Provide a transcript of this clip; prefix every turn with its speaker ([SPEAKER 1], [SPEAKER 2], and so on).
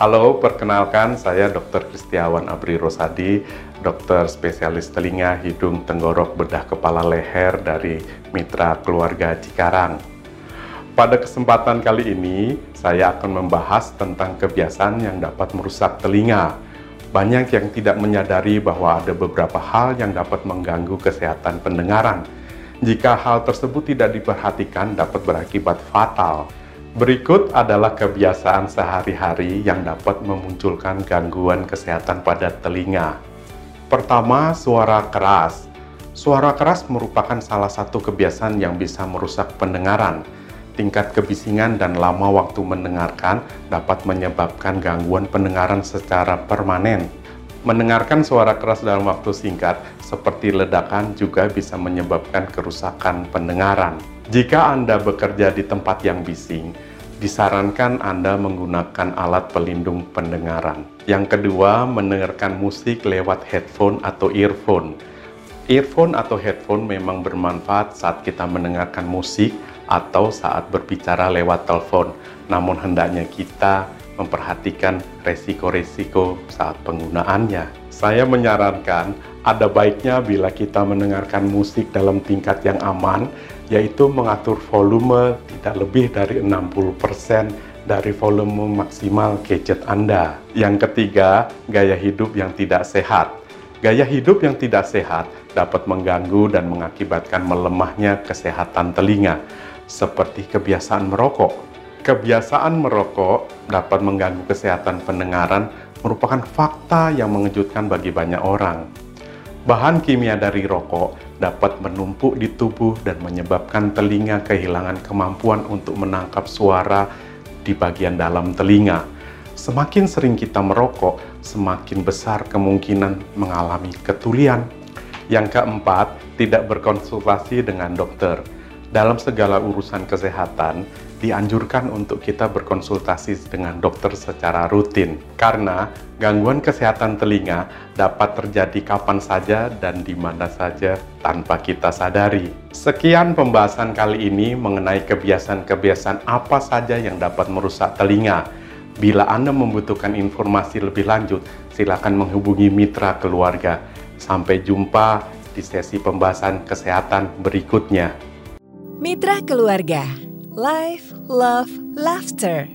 [SPEAKER 1] Halo, perkenalkan saya Dr. Kristiawan Abri Rosadi, dokter spesialis telinga, hidung, tenggorok, bedah kepala leher dari Mitra Keluarga Cikarang. Pada kesempatan kali ini, saya akan membahas tentang kebiasaan yang dapat merusak telinga. Banyak yang tidak menyadari bahwa ada beberapa hal yang dapat mengganggu kesehatan pendengaran. Jika hal tersebut tidak diperhatikan, dapat berakibat fatal. Berikut adalah kebiasaan sehari-hari yang dapat memunculkan gangguan kesehatan pada telinga. Pertama, suara keras. Suara keras merupakan salah satu kebiasaan yang bisa merusak pendengaran. Tingkat kebisingan dan lama waktu mendengarkan dapat menyebabkan gangguan pendengaran secara permanen. Mendengarkan suara keras dalam waktu singkat, seperti ledakan, juga bisa menyebabkan kerusakan pendengaran. Jika Anda bekerja di tempat yang bising, disarankan Anda menggunakan alat pelindung pendengaran. Yang kedua, mendengarkan musik lewat headphone atau earphone. Earphone atau headphone memang bermanfaat saat kita mendengarkan musik atau saat berbicara lewat telepon. Namun hendaknya kita memperhatikan resiko-resiko saat penggunaannya. Saya menyarankan ada baiknya bila kita mendengarkan musik dalam tingkat yang aman, yaitu mengatur volume tidak lebih dari 60% dari volume maksimal gadget Anda. Yang ketiga, gaya hidup yang tidak sehat. Gaya hidup yang tidak sehat dapat mengganggu dan mengakibatkan melemahnya kesehatan telinga, seperti kebiasaan merokok, Kebiasaan merokok dapat mengganggu kesehatan pendengaran merupakan fakta yang mengejutkan bagi banyak orang. Bahan kimia dari rokok dapat menumpuk di tubuh dan menyebabkan telinga kehilangan kemampuan untuk menangkap suara di bagian dalam telinga. Semakin sering kita merokok, semakin besar kemungkinan mengalami ketulian. Yang keempat, tidak berkonsultasi dengan dokter. Dalam segala urusan kesehatan, dianjurkan untuk kita berkonsultasi dengan dokter secara rutin karena gangguan kesehatan telinga dapat terjadi kapan saja dan di mana saja tanpa kita sadari. Sekian pembahasan kali ini mengenai kebiasaan-kebiasaan apa saja yang dapat merusak telinga. Bila Anda membutuhkan informasi lebih lanjut, silakan menghubungi mitra keluarga. Sampai jumpa di sesi pembahasan kesehatan berikutnya.
[SPEAKER 2] Mitra keluarga Life, Love, Laughter.